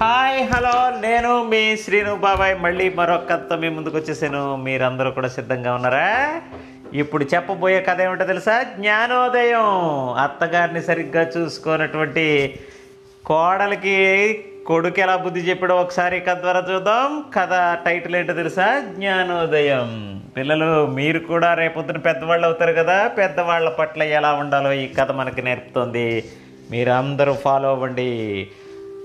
Hi hello నేను మీ శ్రీను బాబాయ్. మళ్ళీ మరొక కథతో మీ ముందుకు వచ్చేసాను. మీరందరూ కూడా సిద్ధంగా ఉన్నారా? ఇప్పుడు చెప్పబోయే కథ ఏమిటో తెలుసా? జ్ఞానోదయం. అత్తగారిని సరిగ్గా చూసుకోనటువంటి కోడలికి కొడుకు ఎలా బుద్ధి చెప్పాడో ఒకసారి కథ ద్వారా చూద్దాం. కథ టైటిల్ ఏంటో తెలుసా? జ్ఞానోదయం. పిల్లలు మీరు కూడా రేపొద్దున పెద్దవాళ్ళు అవుతారు కదా? పెద్దవాళ్ళ పట్ల ఎలా ఉండాలో ఈ కథ మనకి నేర్పుతుంది. మీరు అందరూ ఫాలో అవ్వండి.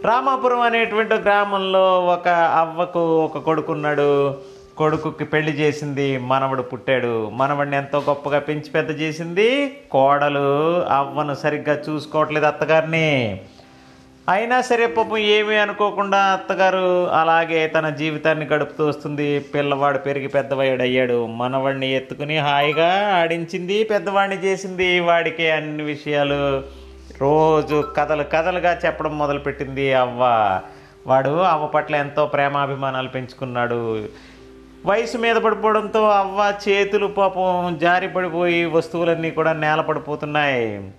రామాపురం అనేటువంటి గ్రామంలో ఒక అవ్వకు ఒక కొడుకున్నాడు. కొడుకుకి పెళ్ళి చేసింది మనవడు పుట్టాడు. మనవడిని ఎంతో గొప్పగా పెంచి పెద్ద చేసింది కోడలు. అవ్వను సరిగ్గా చూసుకోవట్లేదు అత్తగారిని. అయినా సరే పాపం ఏమీ అనుకోకుండా అత్తగారు అలాగే తన జీవితాన్ని గడుపుతూ వస్తుంది. పిల్లవాడు పెరిగి పెద్దవాడు అయ్యాడు మనవాడిని ఎత్తుకుని హాయిగా ఆడించింది పెద్దవాడిని చేసింది. వాడికి అన్ని విషయాలు రోజు కథలు కథలుగా చెప్పడం మొదలుపెట్టింది అవ్వ. వాడు అవ్వ పట్ల ఎంతో ప్రేమాభిమానాలు పెంచుకున్నాడు. వయసు మీద పడిపోవడంతో అవ్వ చేతులు పాపం జారి పడిపోయి వస్తువులన్నీ కూడా నేల పడిపోతున్నాయి.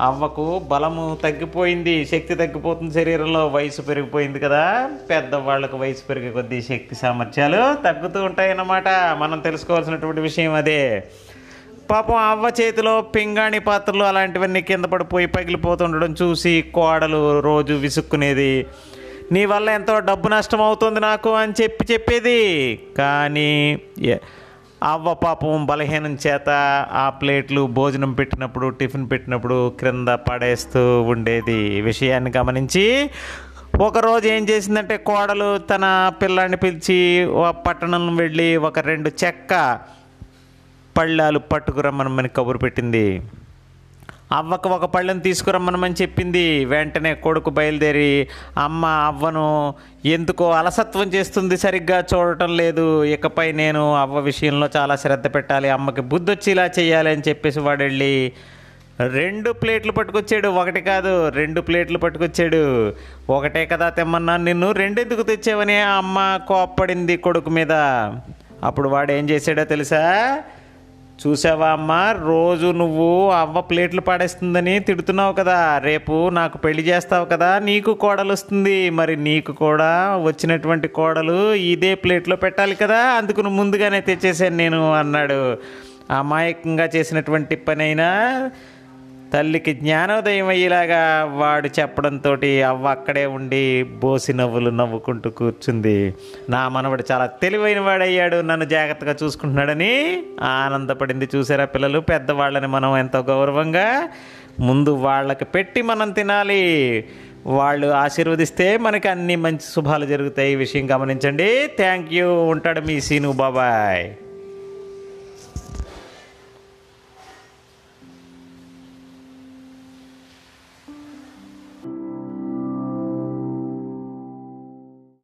అవ్వకు బలము తగ్గిపోయింది శక్తి తగ్గిపోతుంది శరీరంలో. వయసు పెరిగిపోయింది కదా. పెద్దవాళ్ళకు వయసు పెరిగే కొద్దీ శక్తి సామర్థ్యాలు తగ్గుతూ ఉంటాయన్నమాట. మనం తెలుసుకోవాల్సినటువంటి విషయం అదే. పాపం అవ్వ చేతిలో పింగాణి పాత్రలు అలాంటివన్నీ కింద పడిపోయి పగిలిపోతుండడం చూసి కోడలు రోజు విసుక్కునేది నీ వల్ల ఎంతో డబ్బు నష్టం అవుతుంది నాకు అని చెప్పి చెప్పేది. కానీ అవ్వ పాపం బలహీనం చేత ఆ ప్లేట్లు భోజనం పెట్టినప్పుడు టిఫిన్ పెట్టినప్పుడు క్రింద పడేస్తూ ఉండేది. విషయాన్ని గమనించి ఒకరోజు ఏం చేసిందంటే కోడలు తన పిల్లాన్ని పిలిచి పట్టణం వెళ్ళి ఒక రెండు చెక్క పళ్ళాలు పట్టుకురమ్మనమని కబురు పెట్టింది. అవ్వకు ఒక పళ్ళను తీసుకురమ్మనమని చెప్పింది. వెంటనే కొడుకు బయలుదేరి అమ్మ అవ్వను ఎందుకో అలసత్వం చేస్తుంది సరిగ్గా చూడటం లేదు. ఇకపై నేను అవ్వ విషయంలో చాలా శ్రద్ధ పెట్టాలి. అమ్మకి బుద్ధి వచ్చి ఇలా చేయాలి అని చెప్పేసి వాడు వెళ్ళి రెండు ప్లేట్లు పట్టుకొచ్చాడు. ఒకటి కాదు రెండు ప్లేట్లు పట్టుకొచ్చాడు. ఒకటే కదా తెమ్మన్నా నిన్ను రెండెందుకు తెచ్చావని? ఆ అమ్మ కోప్పడింది కొడుకు మీద. అప్పుడు వాడు ఏం చేశాడో తెలుసా? చూసావా అమ్మా? రోజు నువ్వు అవ్వ ప్లేట్లు పాడేస్తుందని తిడుతున్నావు కదా. రేపు నాకు పెళ్ళి చేస్తావు కదా. నీకు కోడలు వస్తుంది మరి నీకు కూడా వచ్చినటువంటి కోడలు ఇదే ప్లేట్లో పెట్టాలి కదా. అందుకు నువ్వు ముందుగానే తెచ్చేసాను నేను అన్నాడు. అమాయకంగా చేసినటువంటి పనైనా తల్లికి జ్ఞానోదయం అయ్యేలాగా వాడు చెప్పడంతో అవ్వ అక్కడే ఉండి బోసి నవ్వులు నవ్వుకుంటూ కూర్చుంది. నా మనవడు చాలా తెలివైన వాడయ్యాడు. నన్ను జాగ్రత్తగా చూసుకుంటున్నాడని ఆనందపడింది. చూసారా పిల్లలు? పెద్దవాళ్ళని మనం ఎంతో గౌరవంగా ముందు వాళ్ళకి పెట్టి మనం తినాలి. వాళ్ళు ఆశీర్వదిస్తే మనకి అన్ని మంచి శుభాలు జరుగుతాయి. ఈ విషయం గమనించండి. Thank you. ఉంటాడు మీ సీను. బాబాయ్